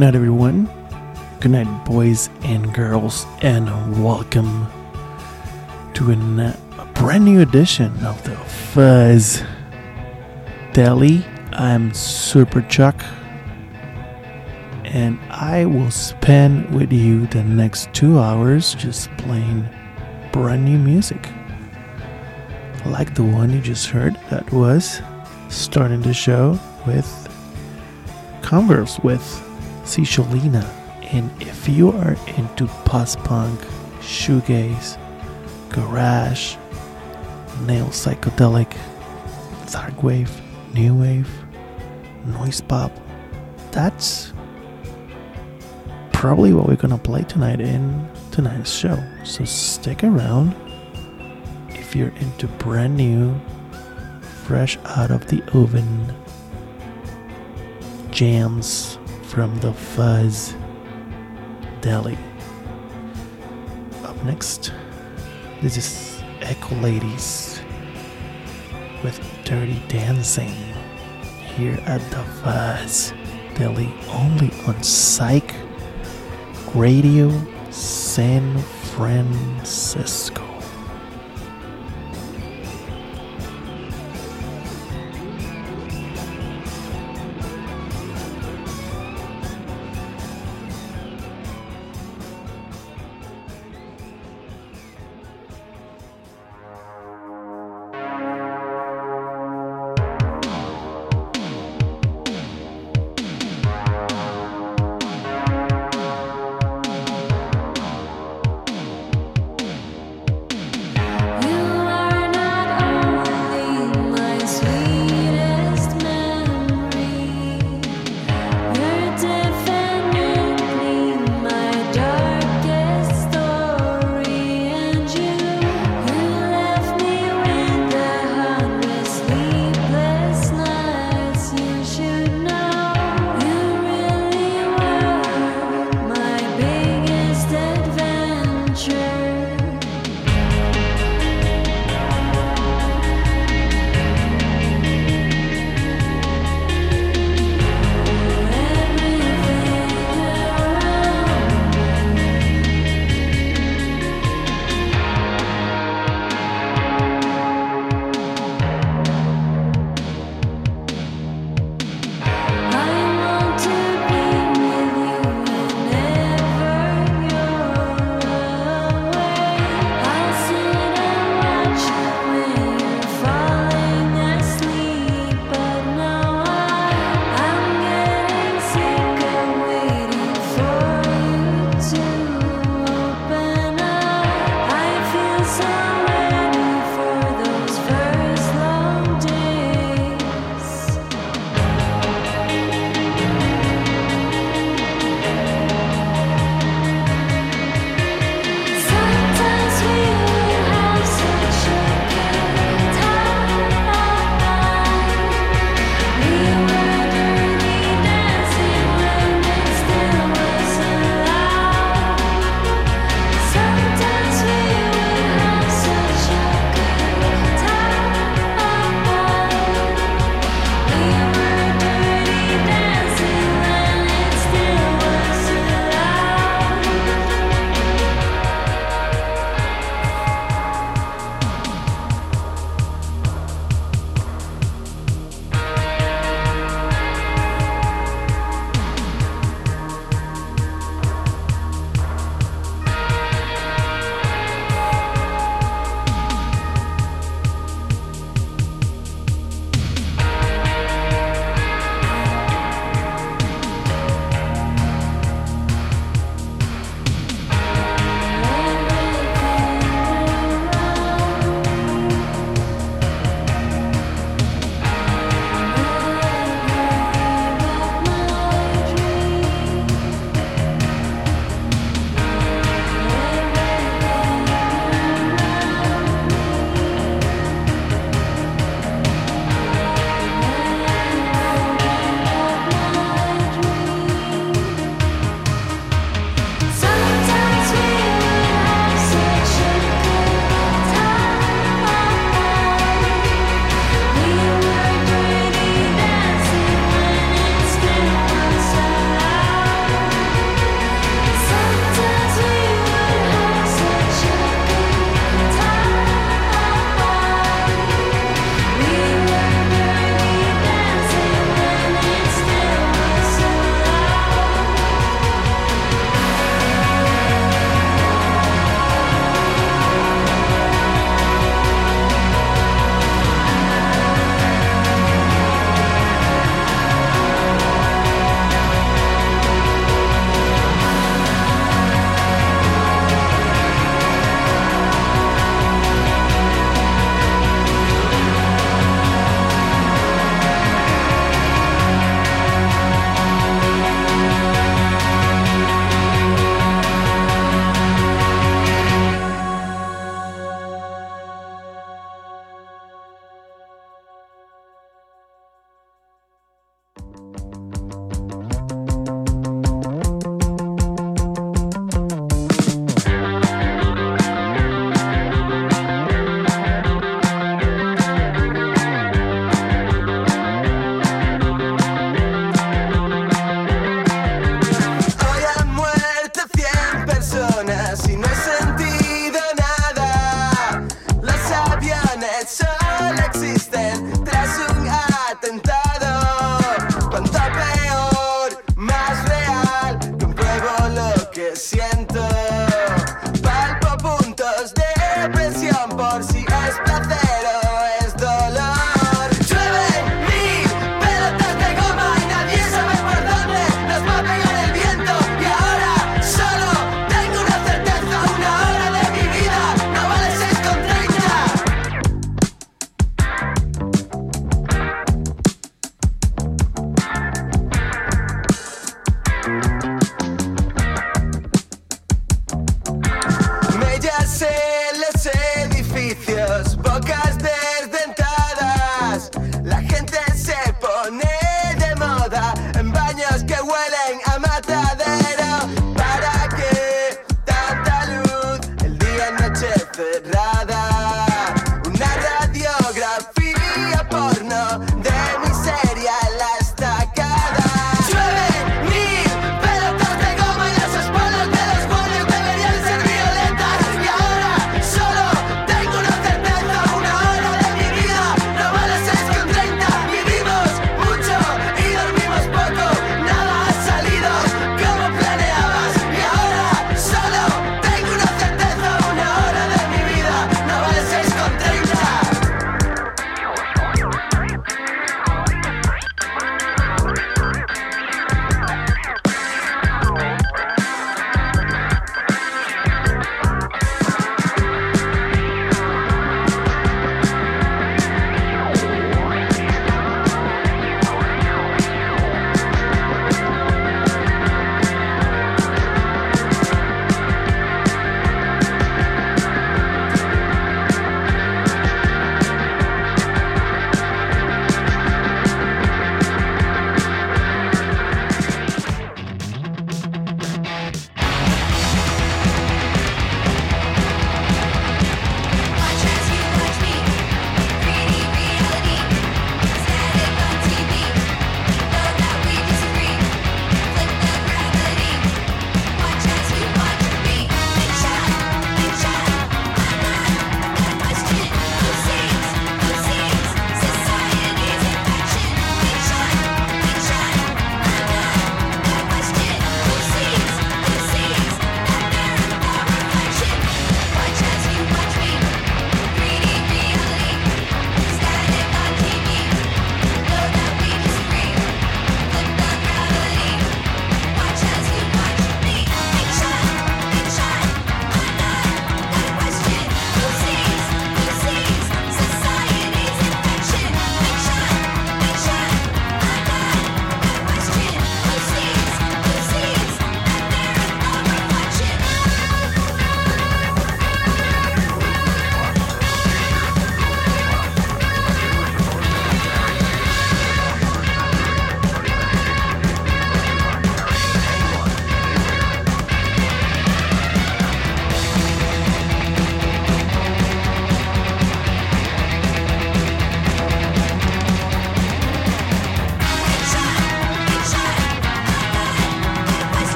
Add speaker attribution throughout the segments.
Speaker 1: night, everyone. Good night, boys and girls, and welcome to an, a brand new edition of the Fuzz Deli. I'm Super Chuck, and I will spend with you the next two hours just playing brand new music. Like the one you just heard, that was starting the show with Converse with Cicciolina. And if you are into post punk, shoegaze, garage, neo psychedelic, dark wave, new wave, noise pop, that's probably what we're gonna play tonight in tonight's show. So stick around if you're into brand new, fresh out of the oven jams from the Fuzz Deli. Up next, this is Echo Ladies with Dirty Dancing here at the Fuzz Deli, only on Psych Radio San Francisco.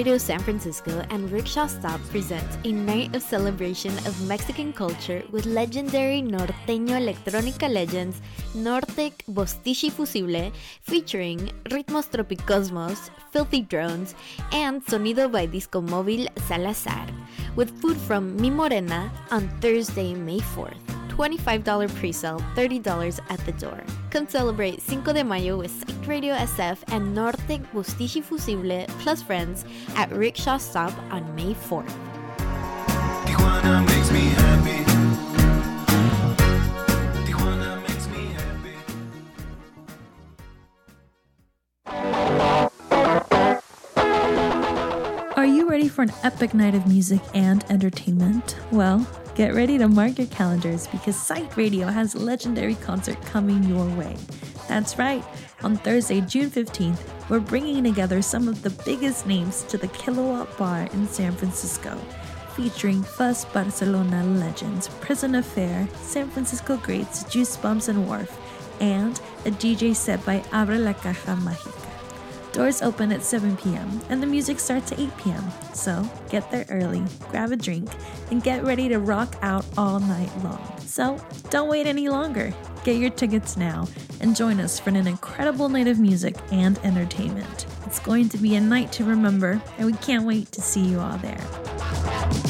Speaker 2: Radio San Francisco and Rickshaw Stop presents a night of celebration of Mexican culture with legendary norteño electrónica legends Nortec Bostichi Fussible featuring Ritmos Tropicosmos, Filthy Drones, and Sonido by Disco Móvil Salazar, with food from Mi Morena on Thursday, May 4th. $25 pre-sale, $30 at the door. Come celebrate Cinco de Mayo with Radio SF and Nortec Bustichi Fussible plus friends at Rickshaw Stop on May 4th.
Speaker 3: Tijuana makes me happy. Tijuana makes me happy.
Speaker 4: Are you ready for an epic night of music and entertainment? Well, get ready to mark your calendars because Psych Radio has a legendary concert coming your way. That's right, on Thursday, June 15th, we're bringing together some of the biggest names to the Kilowatt Bar in San Francisco, featuring Fuzz Barcelona legends, Prison Affair, San Francisco greats Juice Bumps and Wharf, and a DJ set by Abre la Caja Mágica. Doors open at 7 p.m. and the music starts at 8 p.m. So get there early, grab a drink, and get ready to rock out all night long. So don't wait any longer. Get your tickets now and join us for an incredible night of music and entertainment. It's going to be a night to remember, and we can't wait to see you all there.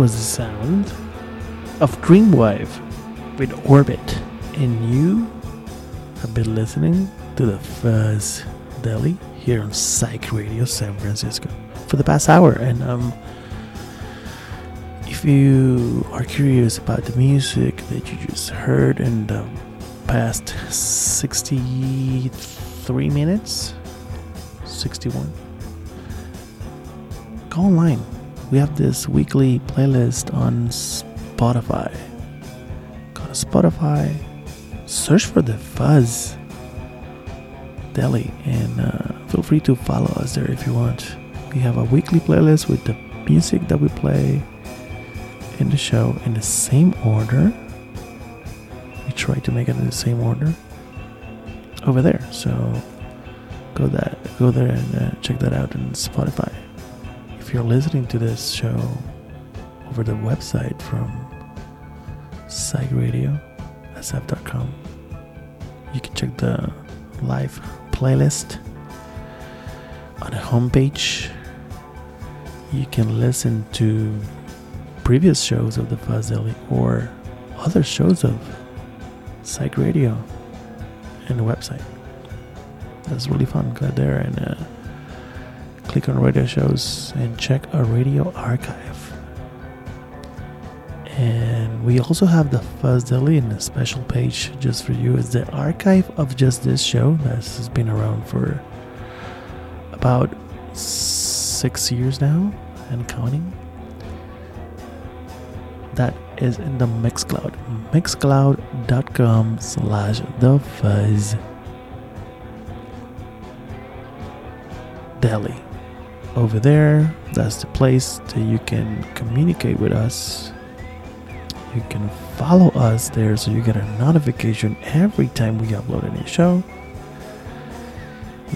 Speaker 1: Was the sound of Dreamwave with Orbit. And you have been listening to the Fuzz Deli here on Psych Radio San Francisco for the past hour. And um, if you are curious about the music that you just heard in the past 63 minutes, 61, go online. We have this weekly playlist on Spotify. Go to Spotify, search for the Fuzz Deli, and uh, feel free to follow us there if you want. We have a weekly playlist with the music that we play in the show in the same order. We try to make it in the same order over there. So go that go there and uh, check that out on Spotify. If you're listening to this show over the website from Psych Radio, sf.com, you can check the live playlist on the homepage. You can listen to previous shows of the Fuzz Deli or other shows of Psych Radio and the website. That's really fun. Go there and uh, click on radio shows and check our radio archive. And we also have the Fuzz Deli in a special page just for you. It's the archive of just this show that has been around for about six years now and counting. That is in the Mixcloud. Mixcloud.com slash the fuzz deli. Over there, that's the place that you can communicate with us. You can follow us there so you get a notification every time we upload a new show.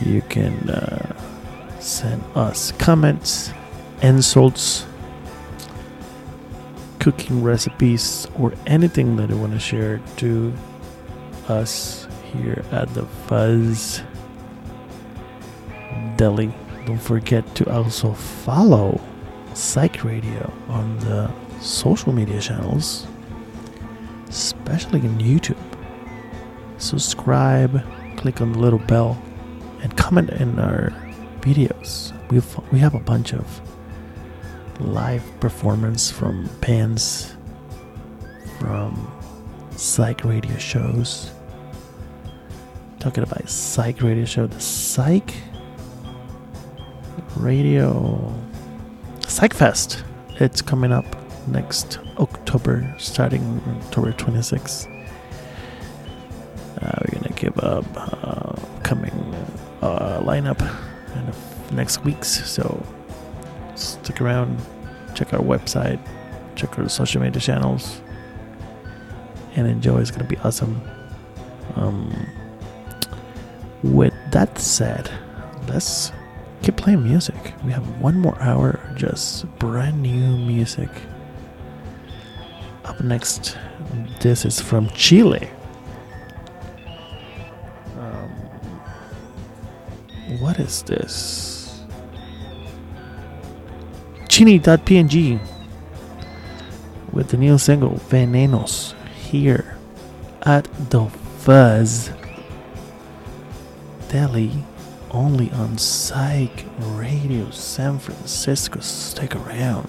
Speaker 1: You can uh, send us comments, insults, cooking recipes, or anything that you want to share to us here at the Fuzz Deli. Don't forget to also follow Psych Radio on the social media channels, especially in YouTube. Subscribe, click on the little bell, and comment in our videos. We've, we have a bunch of live performance from bands, from Psych Radio shows. Talking about Psych Radio show, the Psych Radio Psychfest. It's coming up next October, starting October 26th. Uh, we're gonna give up uh, coming uh, lineup in next weeks, so stick around, check our website, check our social media channels, and enjoy. It's gonna be awesome. Um, with that said, let's keep playing music. We have one more hour, just brand new music. Up next, this is from Chile. Um, what is this? Chini.png with the new single Venenos here at the Fuzz Deli only on Psych Radio San Francisco. Stick around.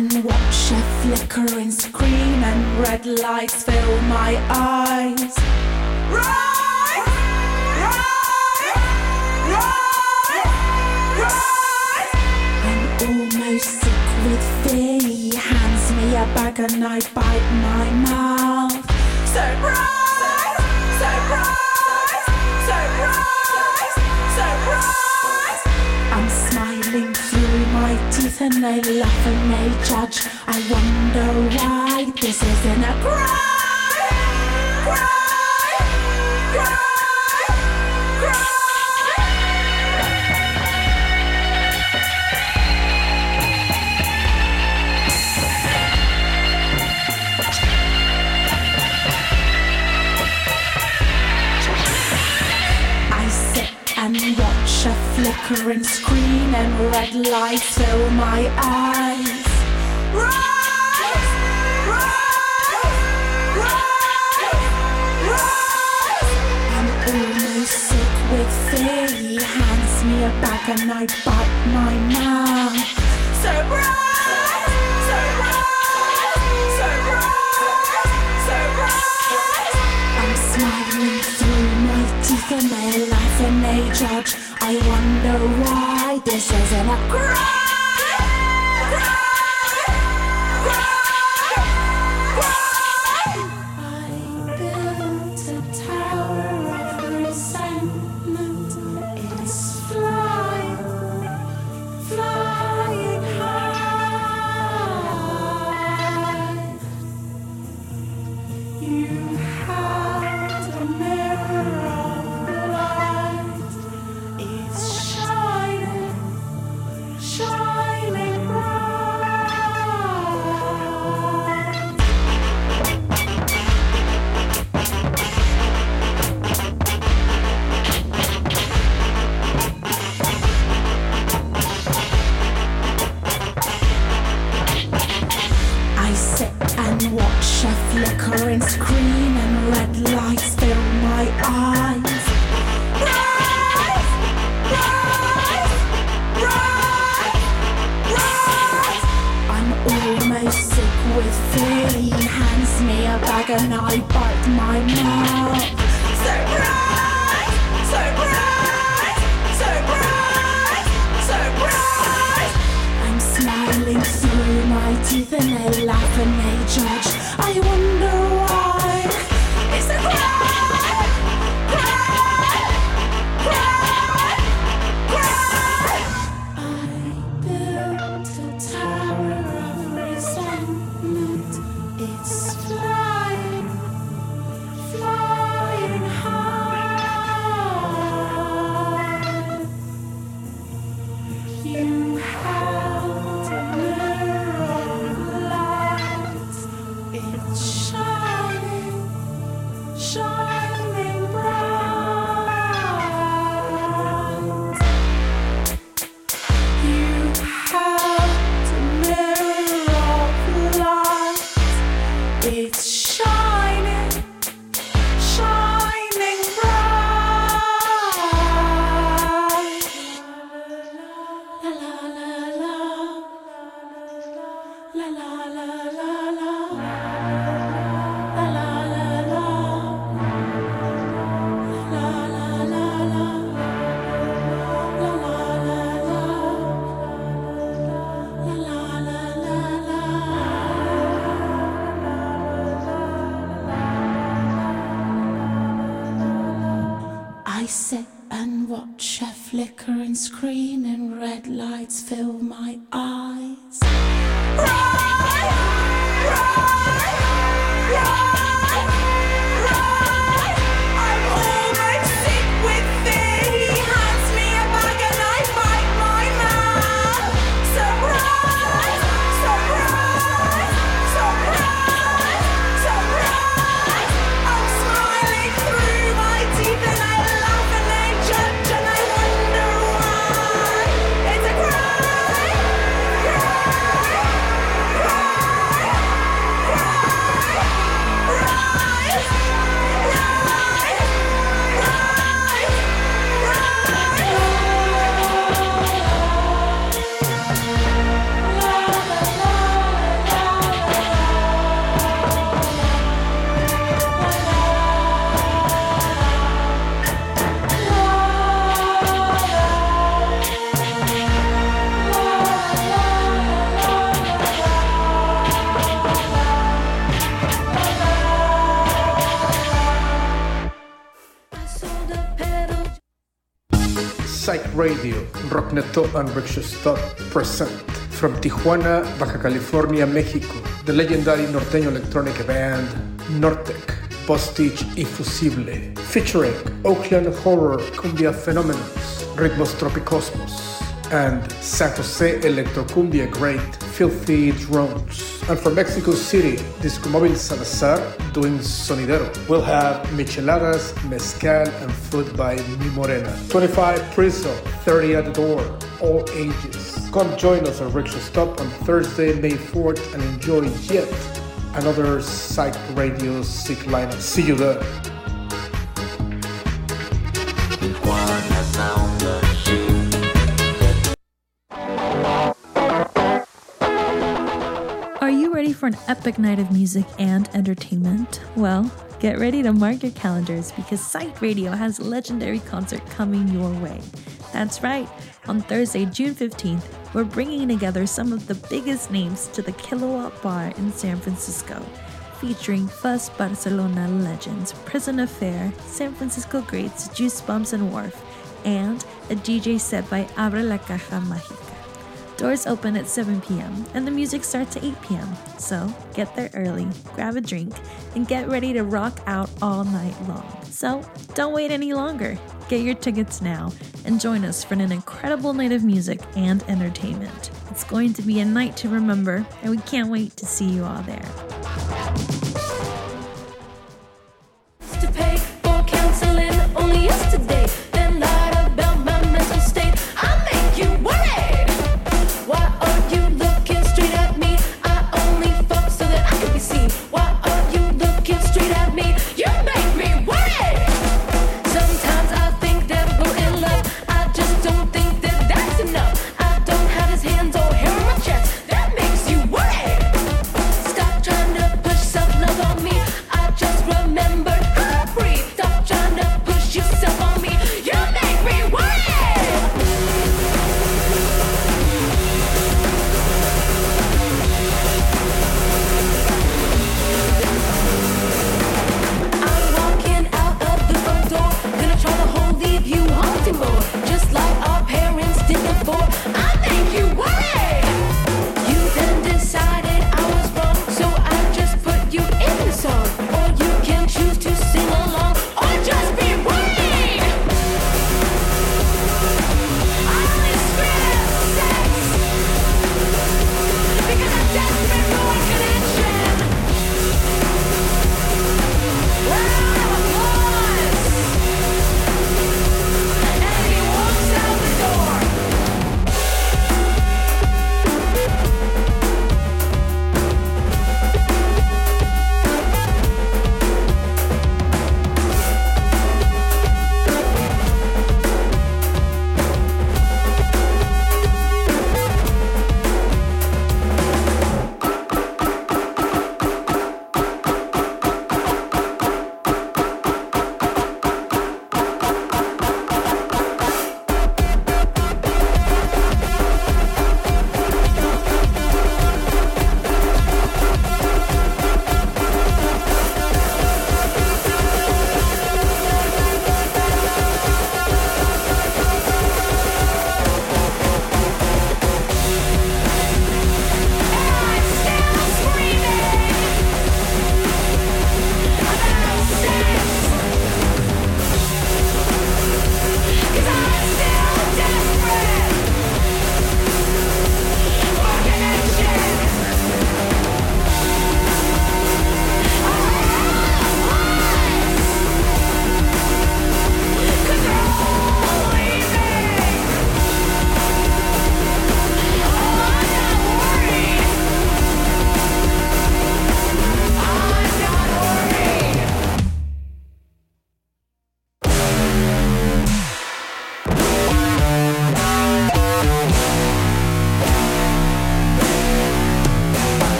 Speaker 5: and watch a flickering screen and red lights fill my eyes. Rise! Rise! Rise! Rise! I'm almost sick with fear. He hands me a bag and I bite my mouth. Surprise! and they laugh and they judge. I wonder why this isn't a crime. Crime. Crime. Flickering screen and red lights fill my eyes. Rise, rise, rise, rise. I'm almost sick with fear. He hands me a bag and I bite my mouth. Surprise, surprise, surprise, surprise. I'm smiling through my teeth and they laugh and they judge. I wonder why this isn't a cry. And watch a flickering screen and red lights fill my eyes. Rise, rise, rise, rise. I'm almost sick with fear. He hands me a bag and I bite my mouth. Surprise, teeth and they laugh and they judge. I wonder flickering screen
Speaker 6: Rockneto and Rickshawstad present From Tijuana, Baja California, Mexico, the legendary norteño electronic band Nortec, Postage y Fusible, featuring Oakland Horror Cumbia Phenomenons, Ritmos Tropicosmos, and San Jose Electrocumbia great Filthy Drones. And from Mexico City, Disco Móvil Salazar doing Sonidero. We'll have micheladas, mezcal, and food by Mi Morena. 25 Priso, 30 at the door, all ages. Come join us at Rickshaw Stop on Thursday, May 4th, and enjoy yet another Psych Radio Sick lineup. See you there.
Speaker 7: An epic night of music and entertainment? Well, get ready to mark your calendars because Psych Radio has a legendary concert coming your way. That's right, on Thursday, June 15th, we're bringing together some of the biggest names to the Kilowatt Bar in San Francisco, featuring Fuzz Barcelona legends Prison Affair, San Francisco greats Juice Bumps and Wharf, and a DJ set by Abre la Caja Mágica. Doors open at 7 p.m. and the music starts at 8 p.m. So get there early, grab a drink, and get ready to rock out all night long. So don't wait any longer. Get your tickets now and join us for an incredible night of music and entertainment. It's going to be a night to remember, and we can't wait to see you all there.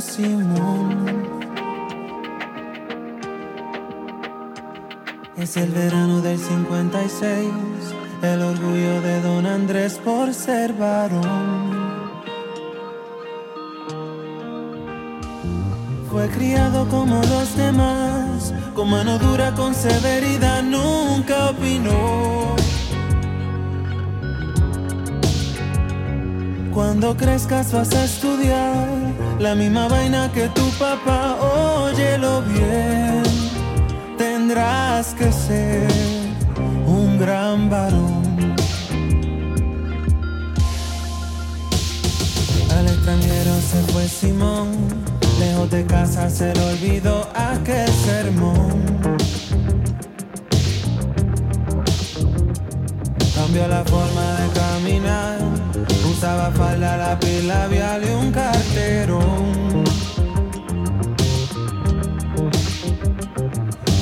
Speaker 8: Simón. Es el verano del 56, el orgullo de don Andrés por ser varón. Fue criado como los demás, con mano dura, con severidad, nunca opinó. Cuando crezcas vas a estudiar la misma vaina que tu papá, óyelo bien. Tendrás que ser un gran varón. Al extranjero se fue Simón, lejos de casa se le olvidó aquel sermón. Cambió la forma de caminar, usaba falda, lápiz labial y un carterón.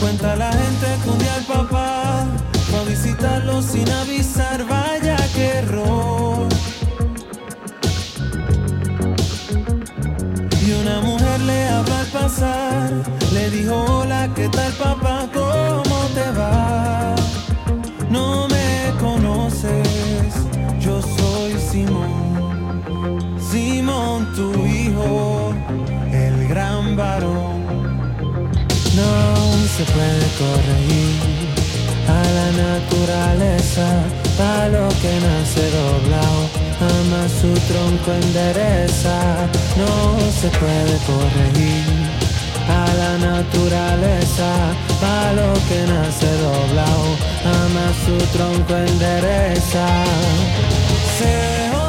Speaker 8: Cuenta la gente que un día el papá fue a visitarlo sin avisar, vaya que error. Y una mujer le habla al pasar, le dijo hola, ¿qué tal papá? ¿Cómo te va? Simón, Simón tu hijo, el gran varón. No se puede corregir a la naturaleza, a lo que nace doblado, ama su tronco endereza. No se puede corregir a la naturaleza, a lo que nace doblado, ama su tronco endereza.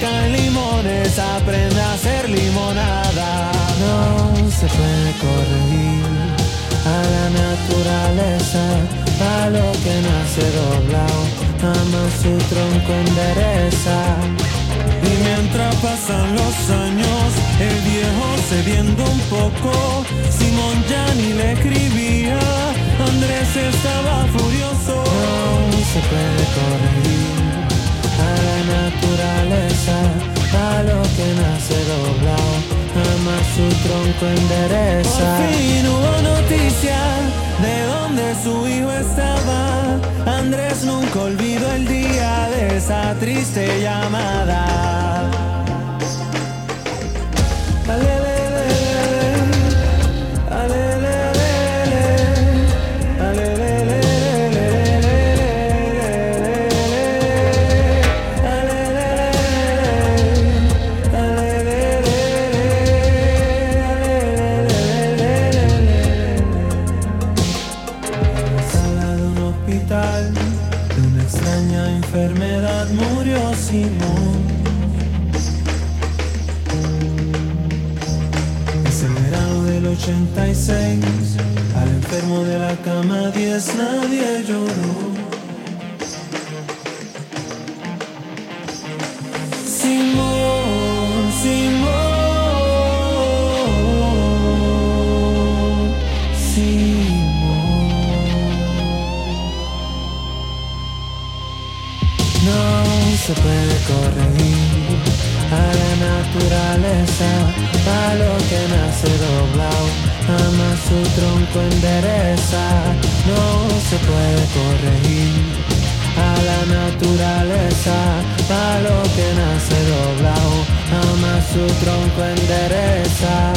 Speaker 8: caen limones, aprende a hacer limonada. No se puede corregir a la naturaleza, a lo que nace doblado, ama su tronco endereza. Y mientras pasan los años, el viejo cediendo un poco, Simón ya le escribía, Andrés estaba furioso. No se puede corregir a la naturaleza, a lo que nace doblado, ama su tronco endereza. Por fin hubo noticia de dónde su hijo estaba. Andrés nunca olvidó el día de esa triste llamada. 86, al enfermo de la cama 10 nadie lloró. Simón, Simón, Simón. No se puede corregir a la naturaleza, a lo que nace doblado, ama su tronco endereza. No se puede corregir a la naturaleza, a lo que nace doblado, ama su tronco endereza.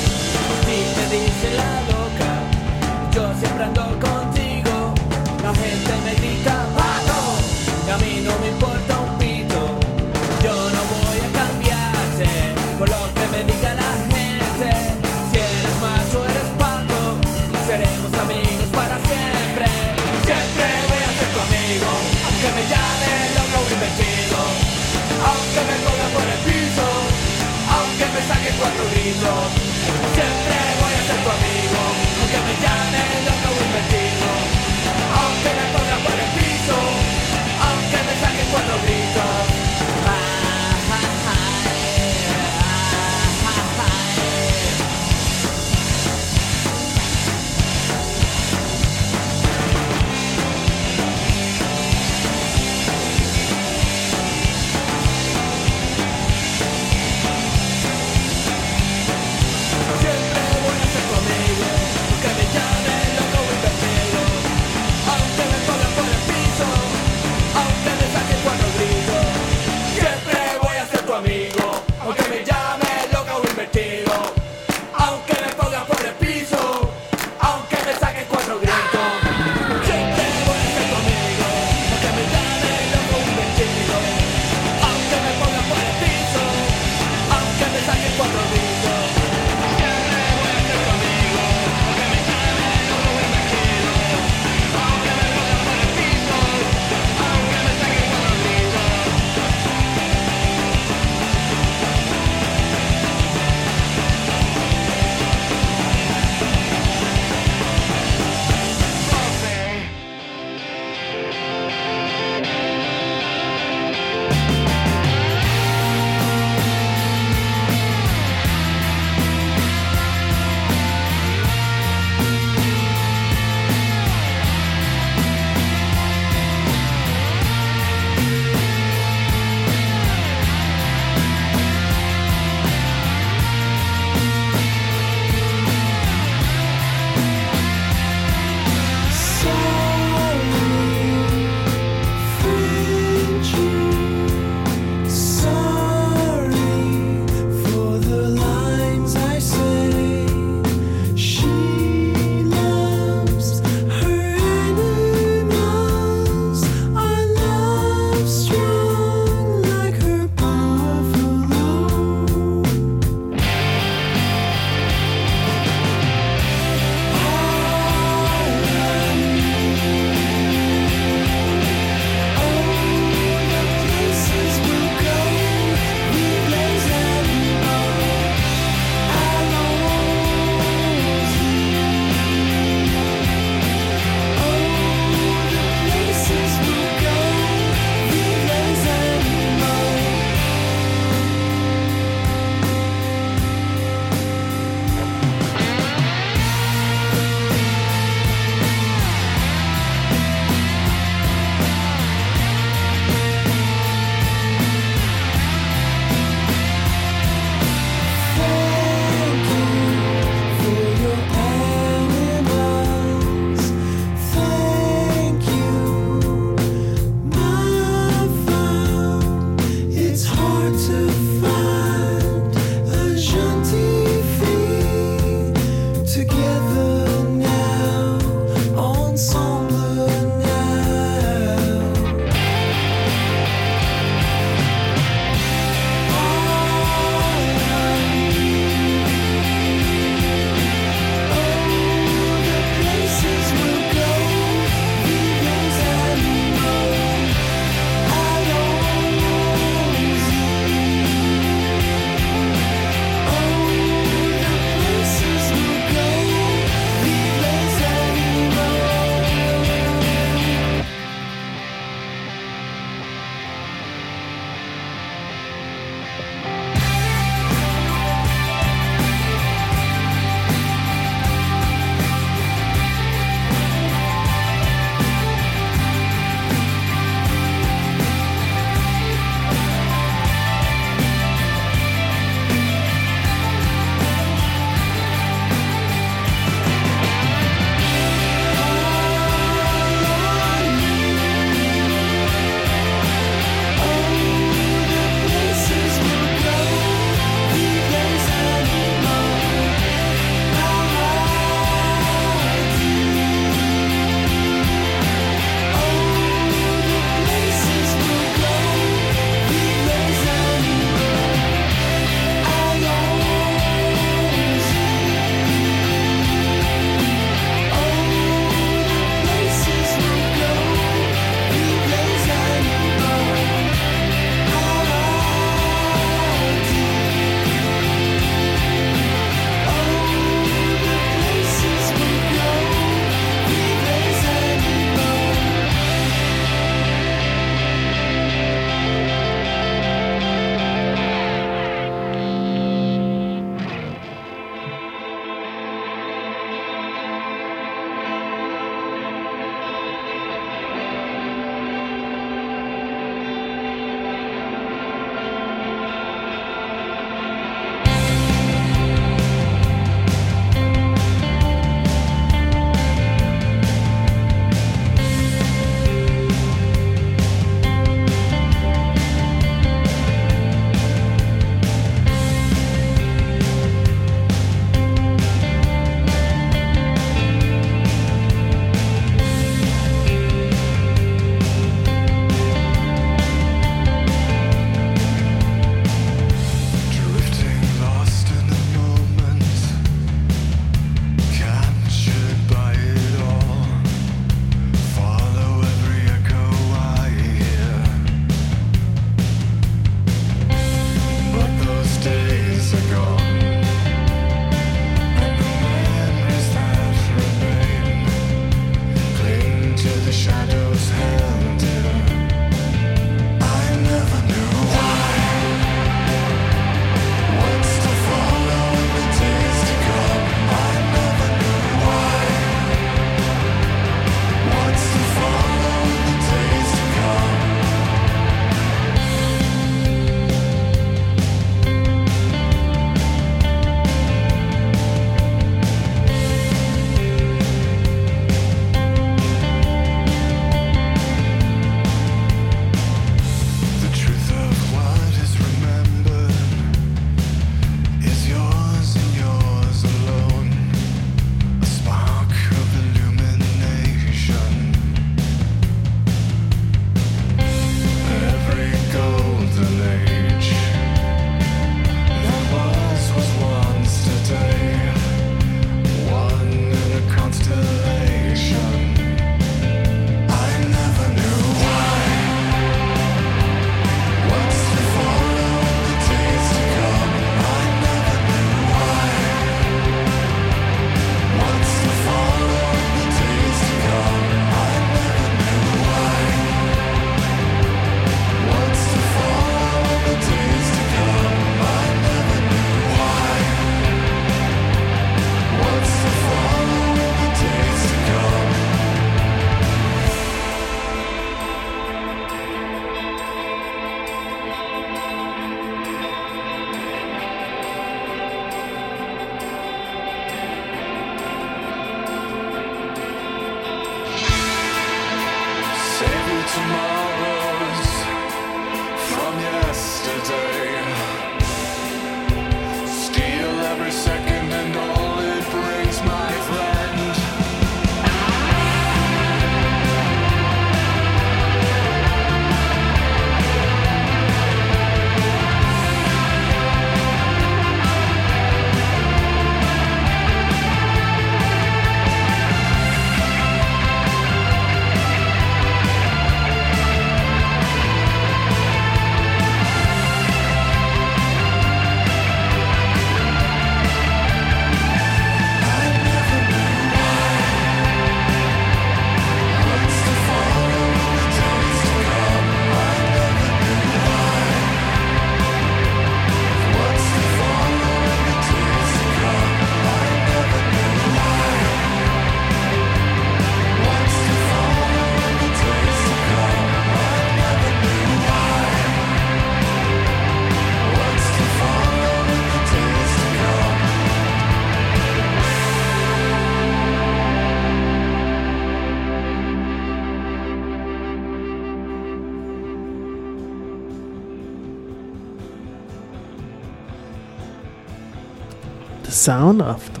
Speaker 1: Sound of the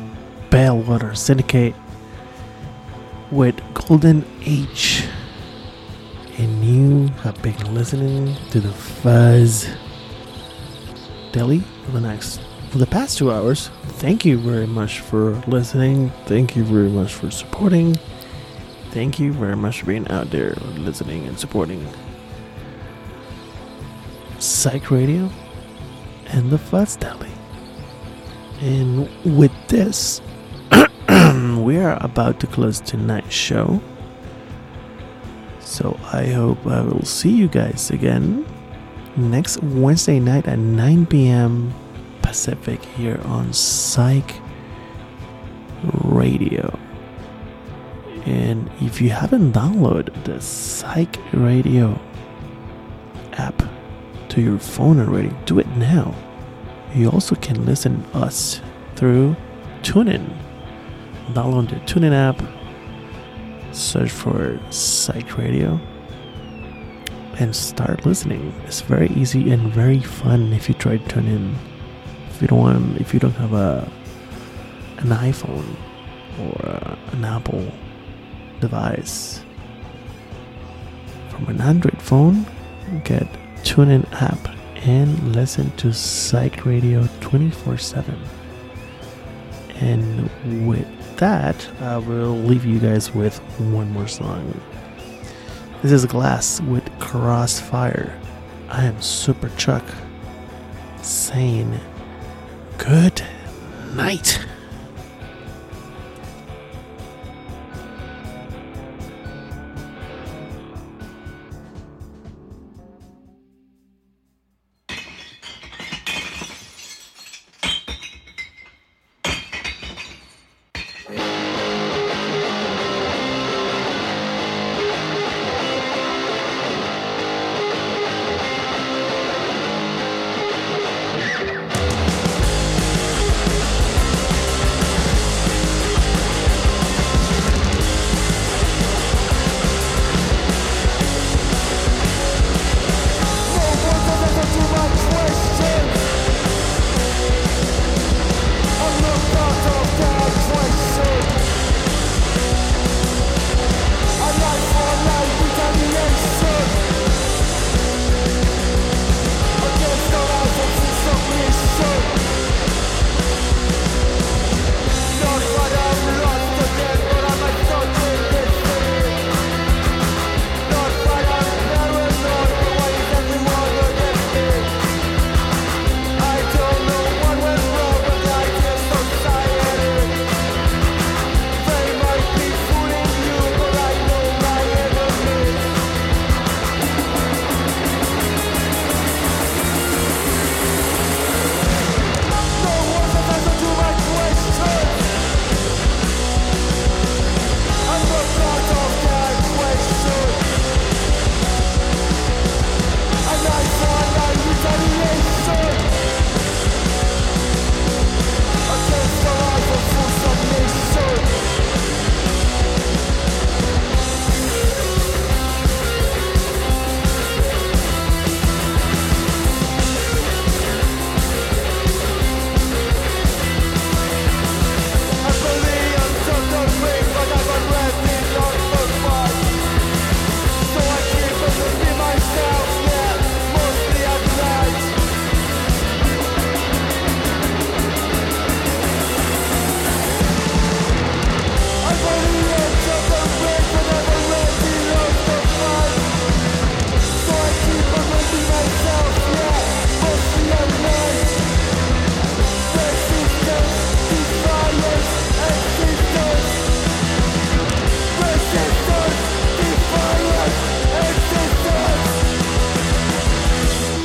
Speaker 1: Bellwether Syndicate with Golden Age. And you have been listening to the Fuzz Deli for the next for the past two hours. Thank you very much for listening. Thank you very much for supporting. Thank you very much for being out there listening and supporting Psych Radio and the Fuzz Deli. And with this, we are about to close tonight's show. So I hope I will see you guys again next Wednesday night at 9 p.m. Pacific here on Psych Radio. And if you haven't downloaded the Psych Radio app to your phone already, do it now. You also can listen us through TuneIn. Download the TuneIn app, search for Psych Radio, and start listening. It's very easy and very fun if you try TuneIn. If you don't want, if you don't have a an iPhone or an Apple device, from an Android phone, get TuneIn app and listen to Psych Radio 24 7. And with that, I will leave you guys with one more song. This is Glass with Crossfire. I am Super Chuck saying good night.